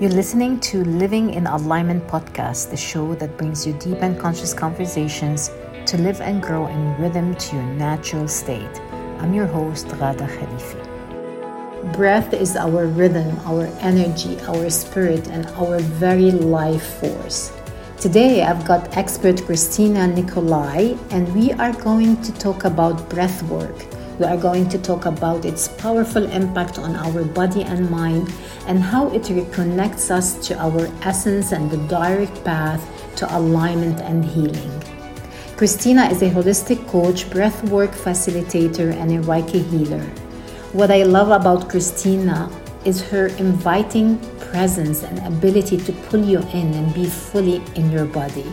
You're listening to Living in Alignment podcast, the show that brings you deep and conscious conversations to live and grow in rhythm to your natural state. I'm your host, Ghada Khalifi. Breath is our rhythm, our energy, our spirit, and our very life force. Today, I've got expert Christina Nicolai, and we are going to talk about breath work we are going to talk about its powerful impact on our body and mind and how it reconnects us to our essence and the direct path to alignment and healing. Christina is a holistic coach, breathwork facilitator, and a Reiki healer. What I love about Christina is her inviting presence and ability to pull you in and be fully in your body.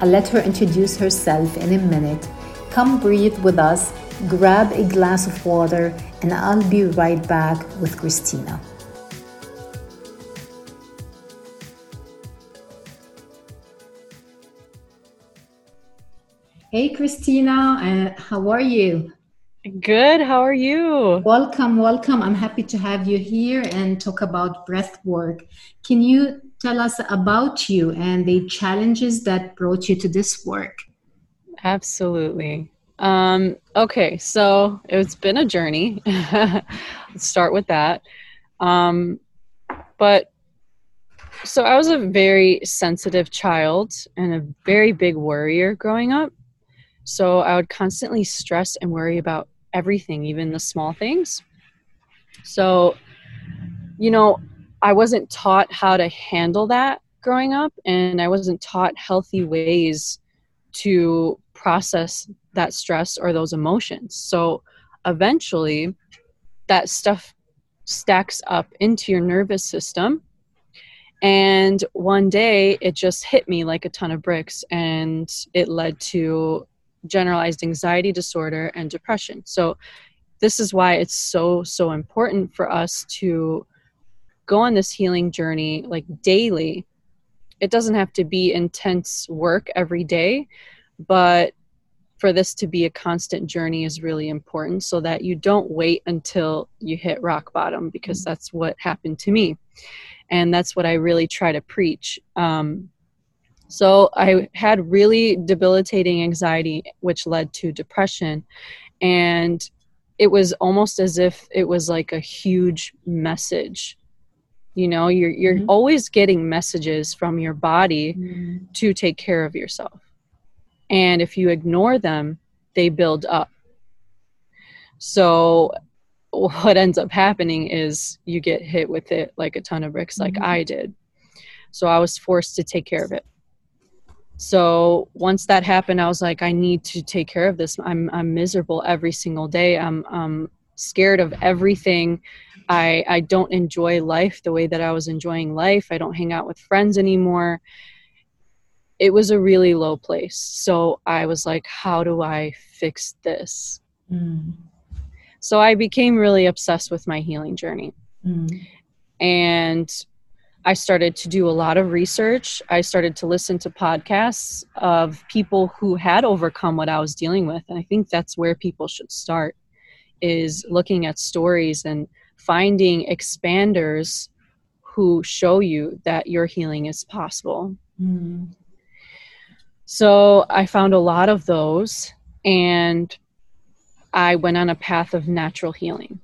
I'll let her introduce herself in a minute. Come breathe with us grab a glass of water, and I'll be right back with Christina. Hey, Christina, uh, how are you? Good. How are you? Welcome, welcome. I'm happy to have you here and talk about breath work. Can you tell us about you and the challenges that brought you to this work? Absolutely. Um, okay, so it's been a journey. Let's start with that. Um, but so I was a very sensitive child and a very big worrier growing up. So I would constantly stress and worry about everything, even the small things. So, you know, I wasn't taught how to handle that growing up, and I wasn't taught healthy ways to process that stress or those emotions. So eventually, that stuff stacks up into your nervous system. And one day it just hit me like a ton of bricks, and it led to generalized anxiety disorder and depression. So, this is why it's so, so important for us to go on this healing journey like daily. It doesn't have to be intense work every day, but for this to be a constant journey is really important so that you don't wait until you hit rock bottom because mm-hmm. that's what happened to me and that's what i really try to preach um, so i had really debilitating anxiety which led to depression and it was almost as if it was like a huge message you know you're you're mm-hmm. always getting messages from your body mm-hmm. to take care of yourself and if you ignore them, they build up. So what ends up happening is you get hit with it like a ton of bricks, like mm-hmm. I did. So I was forced to take care of it. So once that happened, I was like, I need to take care of this. I'm I'm miserable every single day. I'm I'm scared of everything. I I don't enjoy life the way that I was enjoying life. I don't hang out with friends anymore it was a really low place. So I was like, how do I fix this? Mm. So I became really obsessed with my healing journey. Mm. And I started to do a lot of research. I started to listen to podcasts of people who had overcome what I was dealing with. And I think that's where people should start is looking at stories and finding expanders who show you that your healing is possible. Mm. So I found a lot of those and I went on a path of natural healing.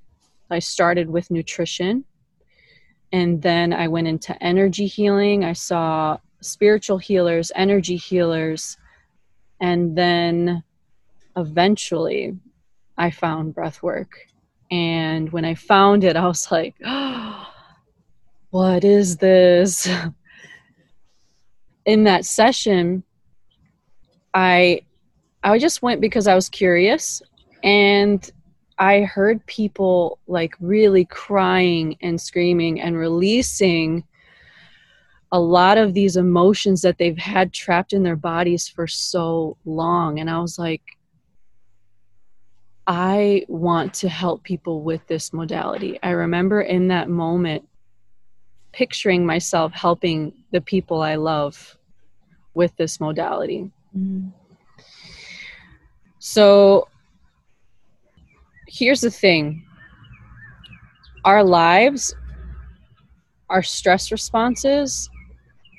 I started with nutrition and then I went into energy healing. I saw spiritual healers, energy healers, and then eventually I found breath work. And when I found it, I was like, oh, what is this? In that session, I I just went because I was curious and I heard people like really crying and screaming and releasing a lot of these emotions that they've had trapped in their bodies for so long and I was like I want to help people with this modality. I remember in that moment picturing myself helping the people I love with this modality. Mm. So here's the thing our lives our stress responses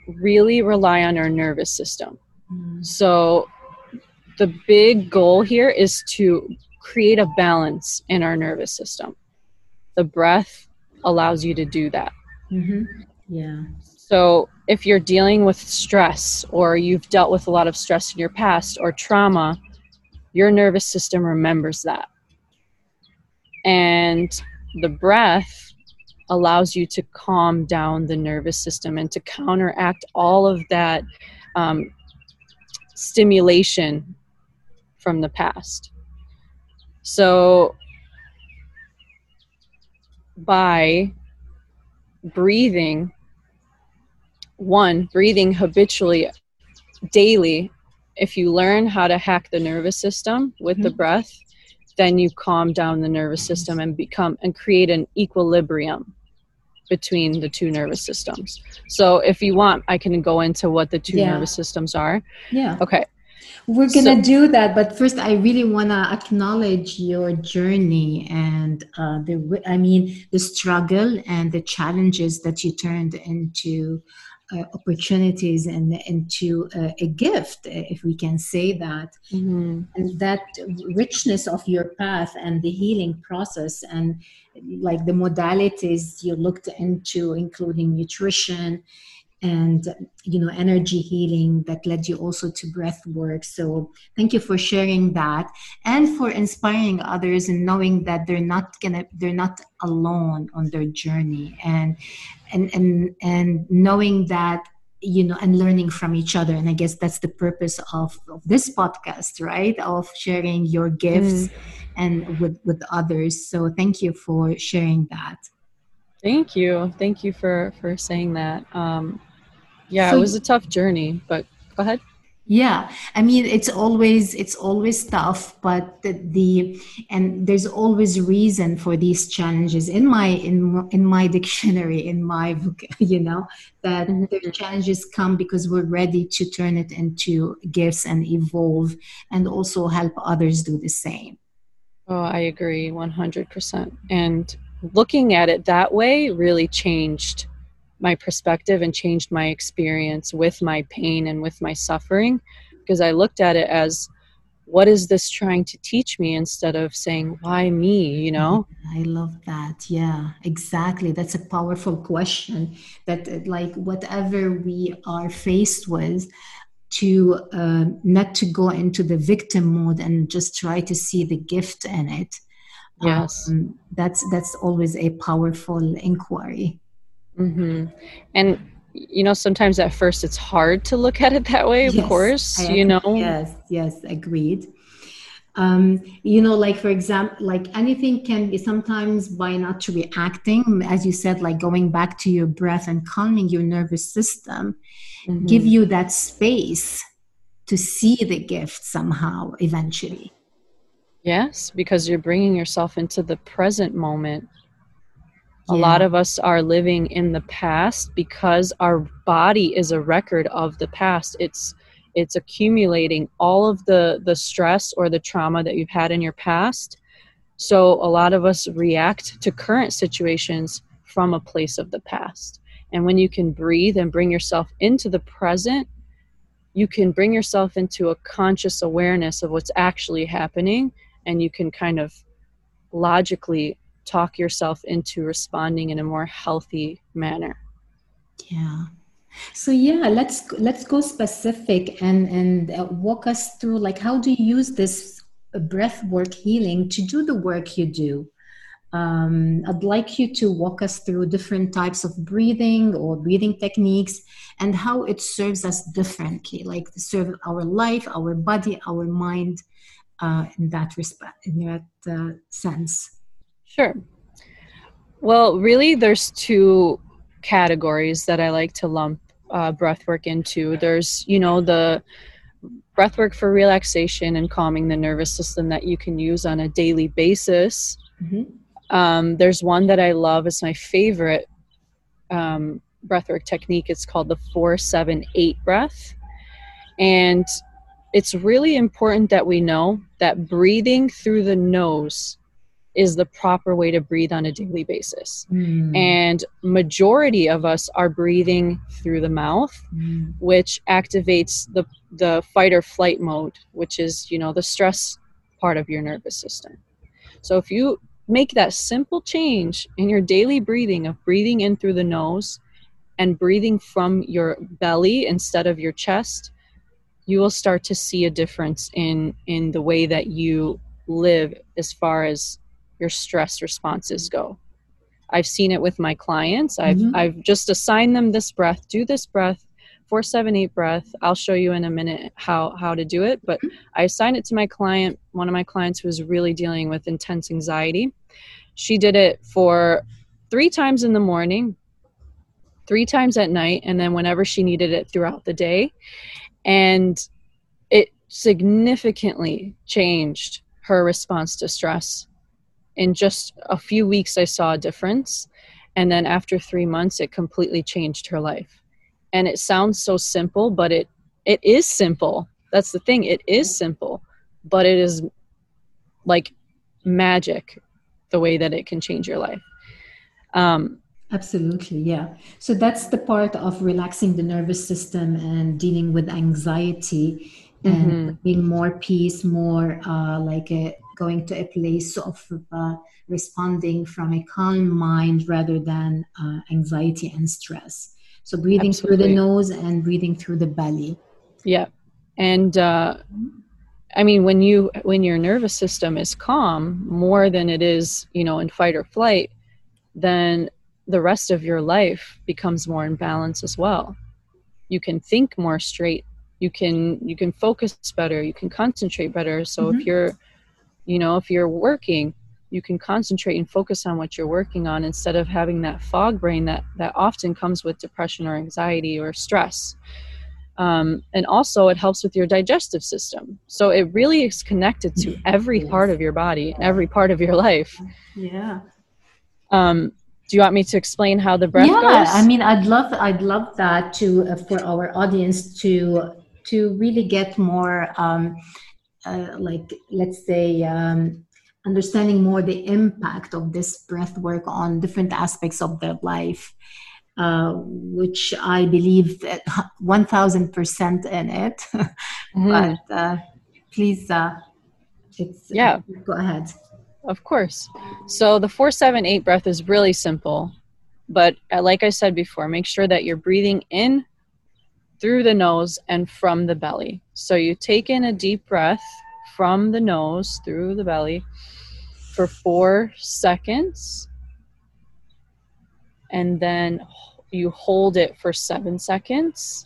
really rely on our nervous system. Mm. So the big goal here is to create a balance in our nervous system. The breath allows you to do that. Mm-hmm. Yeah. So if you're dealing with stress or you've dealt with a lot of stress in your past or trauma, your nervous system remembers that. And the breath allows you to calm down the nervous system and to counteract all of that um, stimulation from the past. So, by breathing, one, breathing habitually daily, if you learn how to hack the nervous system with mm-hmm. the breath, then you calm down the nervous system and become and create an equilibrium between the two nervous systems. So if you want, I can go into what the two yeah. nervous systems are. Yeah. Okay. We're going to so, do that, but first, I really want to acknowledge your journey and uh, the, I mean, the struggle and the challenges that you turned into opportunities and into uh, a gift, if we can say that. Mm-hmm. And that richness of your path and the healing process and like the modalities you looked into, including nutrition and you know energy healing that led you also to breath work. So thank you for sharing that and for inspiring others and knowing that they're not gonna they're not alone on their journey and and and and knowing that you know and learning from each other. And i guess that's the purpose of, of this podcast right? Of sharing your gifts mm. and with with others. So thank you for sharing that. Thank you. Thank you for for saying that. Um yeah, so, it was a tough journey, but go ahead. Yeah, I mean it's always it's always tough, but the, the and there's always reason for these challenges in my in in my dictionary in my book, you know that mm-hmm. the challenges come because we're ready to turn it into gifts and evolve and also help others do the same. Oh, I agree 100%. And looking at it that way really changed my perspective and changed my experience with my pain and with my suffering because I looked at it as what is this trying to teach me instead of saying why me? you know? I love that. Yeah exactly. That's a powerful question that uh, like whatever we are faced with to uh, not to go into the victim mode and just try to see the gift in it yes. um, that's that's always a powerful inquiry Mm-hmm. And you know, sometimes at first it's hard to look at it that way. Of yes, course, you know. Yes, yes, agreed. Um, you know, like for example, like anything can be sometimes by not reacting, as you said, like going back to your breath and calming your nervous system, mm-hmm. give you that space to see the gift somehow eventually. Yes, because you're bringing yourself into the present moment a lot of us are living in the past because our body is a record of the past. It's it's accumulating all of the the stress or the trauma that you've had in your past. So a lot of us react to current situations from a place of the past. And when you can breathe and bring yourself into the present, you can bring yourself into a conscious awareness of what's actually happening and you can kind of logically talk yourself into responding in a more healthy manner. Yeah. So yeah let's let's go specific and and uh, walk us through like how do you use this breath work healing to do the work you do? Um, I'd like you to walk us through different types of breathing or breathing techniques and how it serves us differently, like to serve our life, our body, our mind uh, in that respect, in that uh, sense. Sure. Well, really, there's two categories that I like to lump uh, breath work into. There's, you know, the breath work for relaxation and calming the nervous system that you can use on a daily basis. Mm-hmm. Um, there's one that I love, it's my favorite um, breathwork technique. It's called the 478 breath. And it's really important that we know that breathing through the nose is the proper way to breathe on a daily basis. Mm. And majority of us are breathing through the mouth, mm. which activates the the fight or flight mode, which is, you know, the stress part of your nervous system. So if you make that simple change in your daily breathing of breathing in through the nose and breathing from your belly instead of your chest, you will start to see a difference in in the way that you live as far as your stress responses go. I've seen it with my clients. I've mm-hmm. I've just assigned them this breath. Do this breath, four seven eight breath. I'll show you in a minute how how to do it. But mm-hmm. I assigned it to my client. One of my clients who was really dealing with intense anxiety. She did it for three times in the morning, three times at night, and then whenever she needed it throughout the day, and it significantly changed her response to stress in just a few weeks i saw a difference. And then after three months it completely changed her life. And it sounds so simple but it it is simple. That's the thing. It is simple but it is like magic the way that it can change your life. Um, absolutely yeah. So that's the part of relaxing the nervous system and dealing with anxiety and mm-hmm. being more peace more uh, like a going to a place of uh, responding from a calm mind rather than uh, anxiety and stress. So breathing Absolutely. through the nose and breathing through the belly. Yeah, and uh, I mean when you when your nervous system is calm more than it is you know in fight or flight, then the rest of your life becomes more in balance as well. You can think more straight. You can you can focus better. You can concentrate better. So mm-hmm. if you're you know if you're working you can concentrate and focus on what you're working on instead of having that fog brain that that often comes with depression or anxiety or stress. Um, and also it helps with your digestive system. So it really is connected to every yes. part of your body every part of your life. Yeah. Um, do you want me to explain how the breath yeah, goes? I mean, I'd love, I'd love that to uh, for our audience to to really get more um, uh, like let's say um, understanding more the impact of this breath work on different aspects of their life uh, which i believe that 1000% in it. Mm-hmm. but uh, please uh, it's yeah. go ahead. Of course. So the 478 breath is really simple but uh, like i said before make sure that you're breathing in through the nose and from the belly. So you take in a deep breath from the nose through the belly for four seconds. And then you hold it for seven seconds.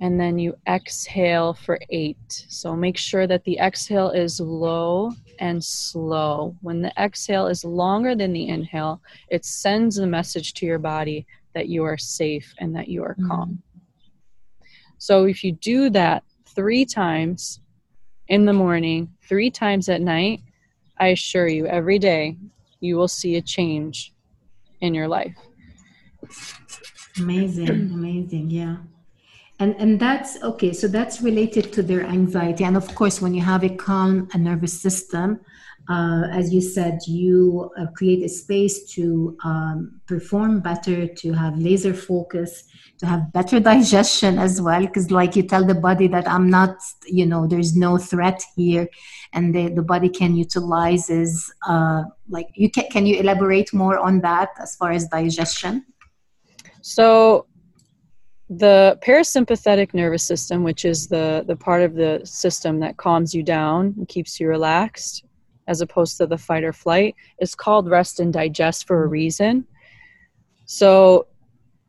And then you exhale for eight. So make sure that the exhale is low and slow. When the exhale is longer than the inhale, it sends the message to your body that you are safe and that you are mm-hmm. calm. So if you do that three times in the morning, three times at night, I assure you, every day you will see a change in your life. Amazing, amazing, yeah and and that's okay so that's related to their anxiety. And of course when you have a calm a nervous system uh, as you said you uh, create a space to um, perform better to have laser focus to have better digestion as well. Because like you tell the body that i'm not you know there's no threat here and the, the body can utilize is uh, like you can, can you elaborate more on that as far as digestion? So the parasympathetic nervous system, which is the, the part of the system that calms you down and keeps you relaxed, as opposed to the fight or flight, is called rest and digest for a reason. So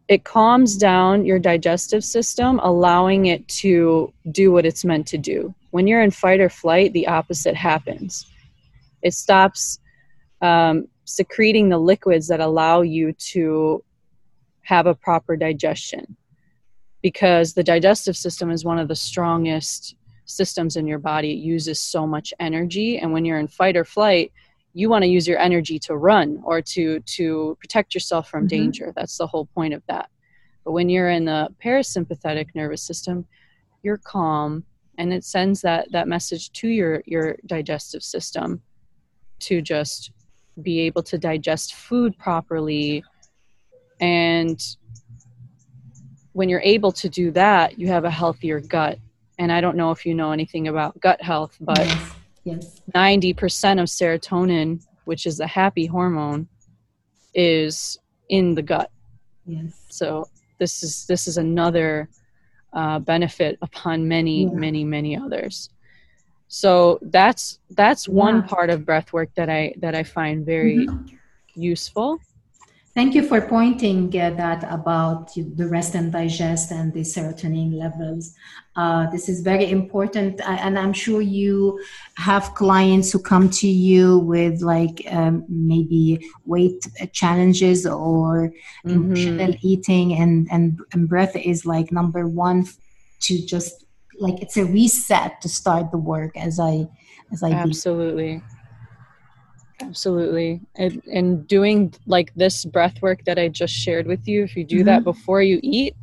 it calms down your digestive system, allowing it to do what it's meant to do. When you're in fight or flight, the opposite happens. It stops um, secreting the liquids that allow you to have a proper digestion because the digestive system is one of the strongest systems in your body. It uses so much energy, and when you're in fight or flight, you want to use your energy to run or to to protect yourself from mm-hmm. danger. That's the whole point of that. But when you're in the parasympathetic nervous system, you're calm and it sends that that message to your your digestive system to just be able to digest food properly and when you're able to do that you have a healthier gut and i don't know if you know anything about gut health but yes, yes. 90% of serotonin which is a happy hormone is in the gut yes so this is this is another uh, benefit upon many yeah. many many others so that's that's yeah. one part of breath work that i that i find very mm-hmm. useful Thank you for pointing uh, that about the rest and digest and the serotonin levels. Uh, this is very important, and I'm sure you have clients who come to you with like um, maybe weight challenges or mm-hmm. emotional eating, and, and and breath is like number one to just like it's a reset to start the work as I as I absolutely. Be. Absolutely. And, and doing like this breath work that I just shared with you, if you do mm-hmm. that before you eat,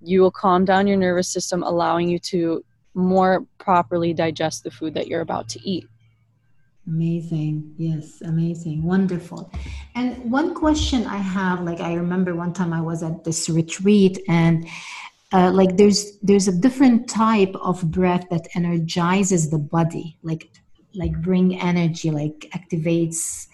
you will calm down your nervous system, allowing you to more properly digest the food that you're about to eat. Amazing. Yes, amazing. Wonderful. And one question I have like, I remember one time I was at this retreat and uh, like there's there's a different type of breath that energizes the body like like bring energy like activates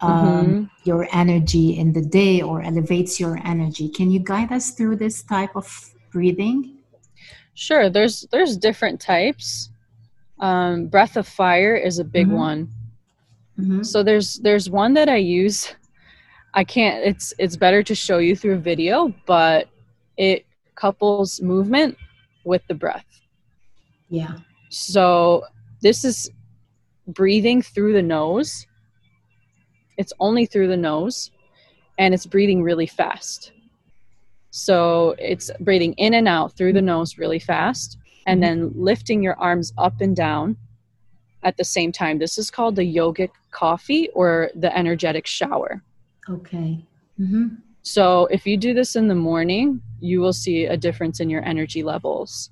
um, mm-hmm. your energy in the day or elevates your energy. Can you guide us through this type of breathing? Sure there's there's different types. Um, breath of fire is a big mm-hmm. one. Mm-hmm. so there's there's one that i use. I can't it's it's better to show you through video but it couples movement with the breath. Yeah. So this is breathing through the nose. It's only through the nose and it's breathing really fast. So it's breathing in and out through the nose really fast and then lifting your arms up and down at the same time. This is called the yogic coffee or the energetic shower. Okay. Mm-hmm. So if you do this in the morning, you will see a difference in your energy levels.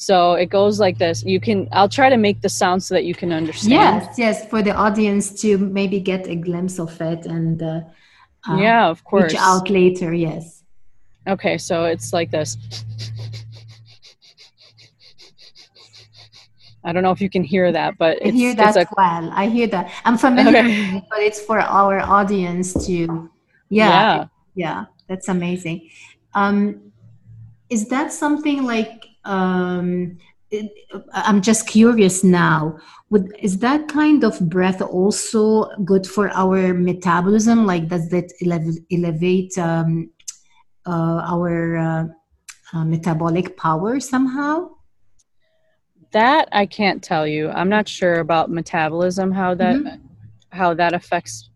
So it goes like this. You can I'll try to make the sound so that you can understand. Yes, yes, for the audience to maybe get a glimpse of it and uh, uh, yeah, of course. Reach out later. Yes. Okay, so it's like this. I don't know if you can hear that, but I hear that a, well. I hear that. I'm familiar, okay. it, but it's for our audience to. Yeah, yeah, yeah that's amazing. Um, is that something like um, I'm just curious now. Would is that kind of breath also good for our metabolism? Like, does that elevate um, uh, our uh, uh, metabolic power somehow? That I can't tell you. I'm not sure about metabolism how that mm-hmm. how that affects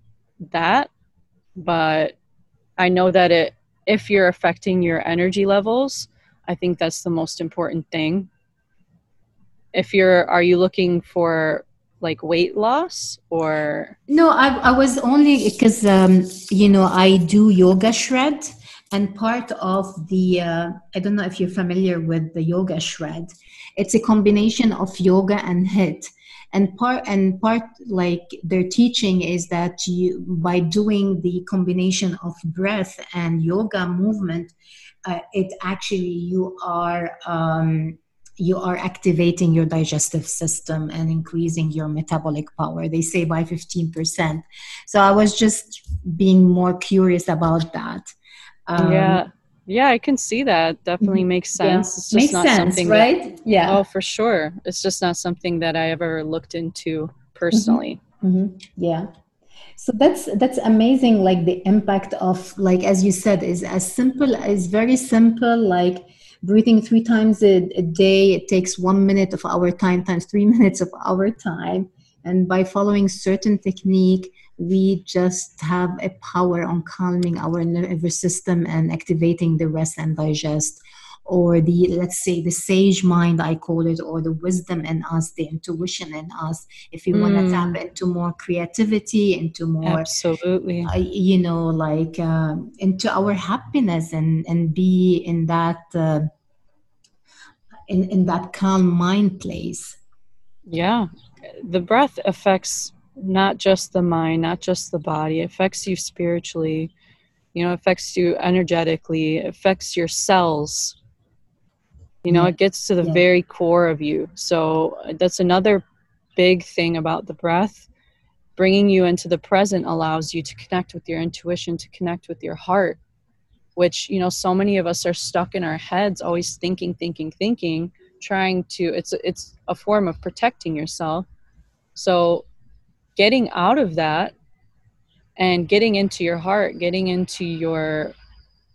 that, but I know that it if you're affecting your energy levels, I think that's the most important thing. If you're, are you looking for like weight loss or? No, I, I was only because, um, you know, I do yoga shred and part of the, uh, I don't know if you're familiar with the yoga shred. It's a combination of yoga and HIIT and part and part like their teaching is that you by doing the combination of breath and yoga movement uh, it actually you are um, you are activating your digestive system and increasing your metabolic power. They say by 15% so i was just being more curious about that. Um, yeah. Yeah i can see that. Definitely mm-hmm. makes sense. Yeah. it's just makes not sense, something right? That, yeah. Oh for sure. It's just not something that i ever looked into personally. Mm-hmm. Mm-hmm. yeah so that's that's amazing like the impact of like as you said is as simple as very simple like breathing three times a, a, day it takes one minute of our time times three minutes of our time. And by following certain technique we just have a power on calming our nervous system and activating the rest and digest or the let's say the sage mind i call it or the wisdom in us the intuition in us if you mm. want to tap into more creativity into more absolutely uh, you know like uh, into our happiness and and be in that uh, in, in that calm mind place. Yeah. The breath affects not just the mind, not just the body, it affects you spiritually, you know, affects you energetically, affects your cells. You know, it gets to the yeah. very core of you. So uh, that's another big thing about the breath. Bringing you into the present allows you to connect with your intuition, to connect with your heart, which, you know, so many of us are stuck in our heads, always thinking, thinking, thinking, trying to, it's, it's a form of protecting yourself. So getting out of that and getting into your heart, getting into your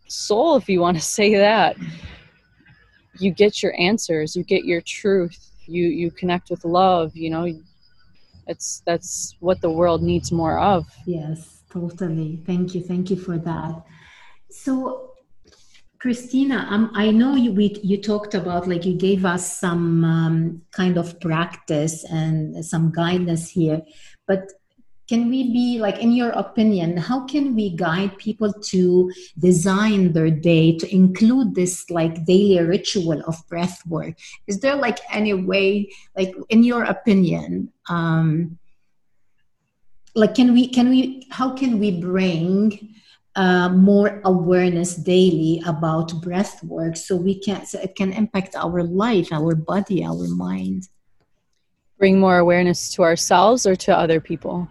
soul, if you want to say that, you get your answers, you get your truth, you you connect with love. You know, it's that's what the world needs more of. Yes, totally. Thank you, thank you for that. So. Christina, um, I know you we, you talked about like you gave us some um, kind of practice and some guidance here, but can we be like in your opinion how can we guide people to design their day to include this like daily ritual of breath work? Is there like any way like in your opinion um like can we can we how can we bring uh, more awareness daily about breath work so we can so it can impact our life our body our mind? Bring more awareness to ourselves or to other people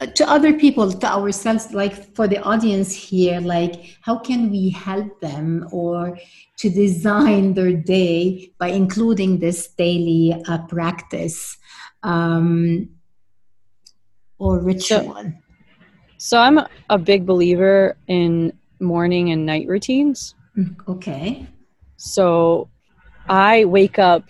to other people to ourselves like for the audience here like how can we help them or to design their day by including this daily uh, practice um, or ritual? So, so i'm a big believer in morning and night routines. Mm, okay. So i wake up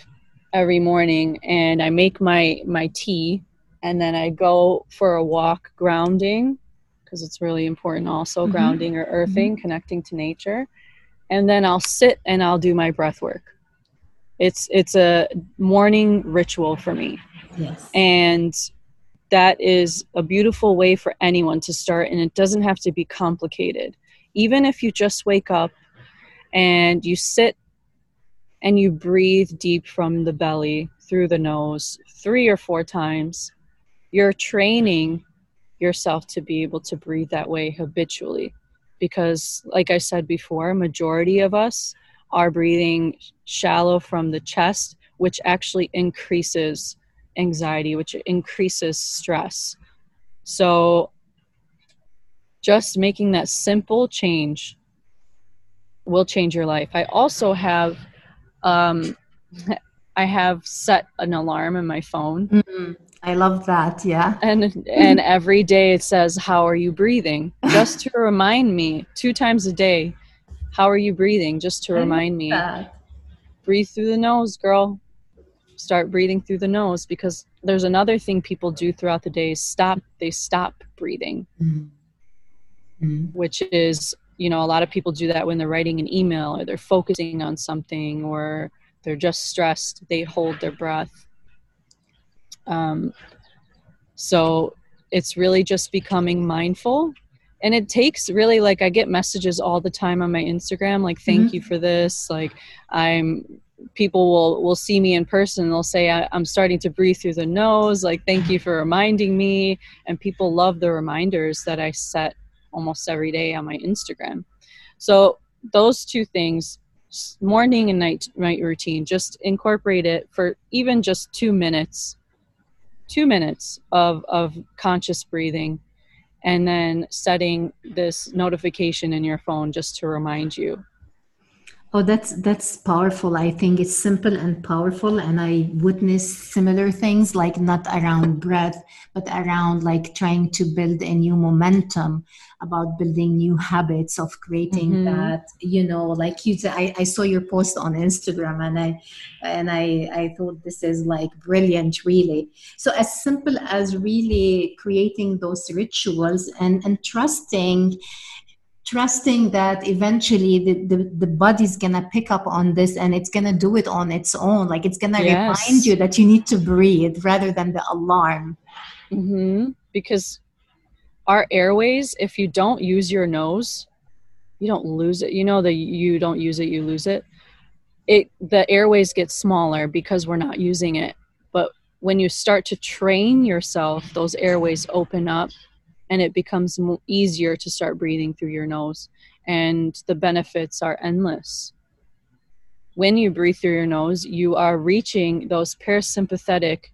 every morning and i make my my tea and then I go for a walk grounding because it's really important also mm-hmm. grounding or earthing, mm-hmm. connecting to nature. And then I'll sit and I'll do my breath work. It's it's a morning ritual for me. Yes. And that is a beautiful way for anyone to start and it doesn't have to be complicated. Even if you just wake up and you sit and you breathe deep from the belly through the nose 3 or 4 times you're training yourself to be able to breathe that way habitually. Because like i said before majority of us are breathing shallow from the chest which actually increases anxiety which increases stress. So just making that simple change will change your life. I also have um, i have set an alarm in my phone. Mm-hmm. I love that. Yeah. And and every day it says, "How are you breathing?" Just to remind me two times a day. How are you breathing? Just to remind me. Breathe through the nose, girl. Start breathing through the nose because there's another thing people do throughout the day. Stop. They stop breathing, mm-hmm. mm-hmm. which is you know a lot of people do that when they're writing an email or they're focusing on something or they're just stressed. They hold their breath um, so it's really just becoming mindful. And it takes really like I get messages all the time on my Instagram, like, thank mm-hmm. you for this. Like, I'm people will will see me in person they'll say I, am starting to breathe through the nose like thank you for reminding me and people love the reminders that i set almost every day on my instagram so those two things morning and night night routine just incorporate it for even just two minutes two minutes of, of conscious breathing and then setting this notification in your phone just to remind you Oh, that's that's powerful. I think it's simple and powerful, and I witness similar things like not around breath, but around like trying to build a new momentum about building new habits of creating mm-hmm. that. You know, like you, I, I saw your post on Instagram, and I and I I thought this is like brilliant, really. So as simple as really creating those rituals and and trusting trusting that eventually the, the, the body's gonna pick up on this and it's gonna do it on its own like it's gonna yes. remind you that you need to breathe rather than the alarm mm-hmm. because our airways if you don't use your nose you don't lose it you know that you don't use it you lose it it the airways get smaller because we're not using it. But when you start to train yourself, those airways open up and it becomes easier to start breathing through your nose and the benefits are endless. When you breathe through your nose you are reaching those parasympathetic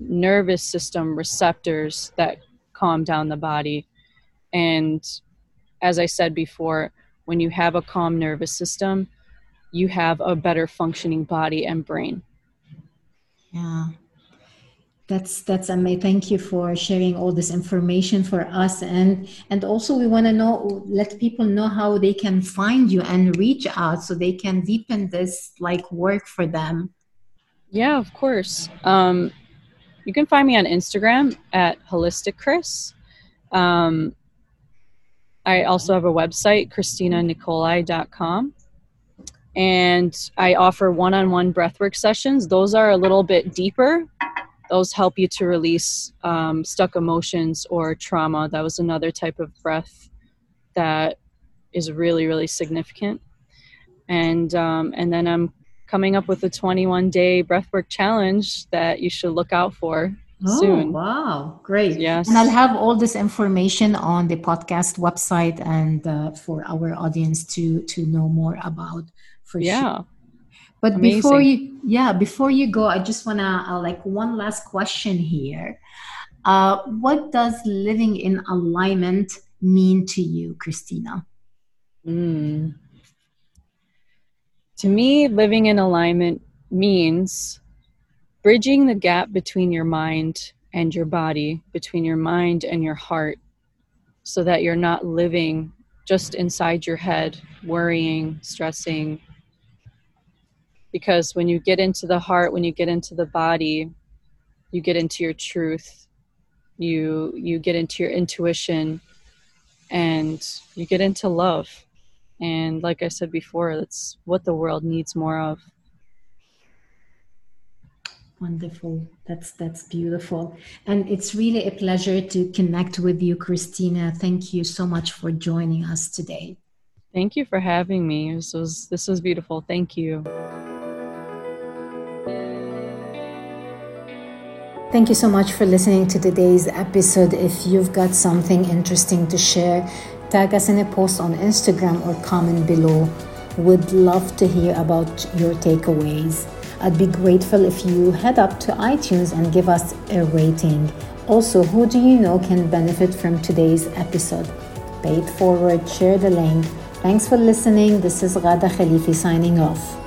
nervous system receptors that calm down the body. And as i said before when you have a calm nervous system you have a better functioning body and brain. Yeah that's that's amazing thank you for sharing all this information for us. And and also we want to know let people know how they can find you and reach out so they can deepen this like work for them. Yeah of course. Um, you can find me on instagram at holistic chris um, i also have a website christinanicolai.com and i offer one-on-one breathwork sessions. Those are a little bit deeper those help you to release um, stuck emotions or trauma. That was another type of breath that is really, really significant. And um, and then I'm coming up with a 21 day breathwork challenge that you should look out for oh, soon. Wow, great. Yes. And I'll have all this information on the podcast website and uh, for our audience to to know more about for yeah. sure. But Amazing. before you, yeah, before you go, I just wanna uh, like one last question here. Uh, what does living in alignment mean to you, Christina? Mm. To me, living in alignment means bridging the gap between your mind and your body, between your mind and your heart, so that you're not living just inside your head, worrying, stressing, because when you get into the heart when you get into the body you get into your truth. You you get into your intuition and you get into love. And like i said before that's what the world needs more of. Wonderful. That's that's beautiful. And it's really a pleasure to connect with you christina. Thank you so much for joining us today thank you for having me this was this was beautiful thank you Thank you so much for listening to today's episode. If you've got something interesting to share, tag us in a post on Instagram or comment below. Would love to hear about your takeaways. I'd be grateful if you head up to iTunes and give us a rating. Also, who do you know can benefit from today's episode? Pay it forward, share the link. Thanks for listening. This is Ghada Khalifi signing off.